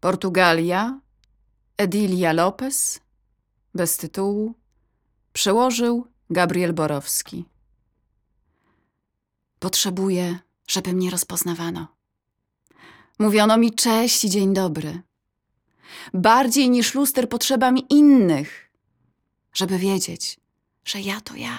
Portugalia, Edilia Lopez, bez tytułu, przełożył Gabriel Borowski. Potrzebuję, żeby mnie rozpoznawano. Mówiono mi cześć i dzień dobry. Bardziej niż luster potrzeba mi innych, żeby wiedzieć, że ja to ja.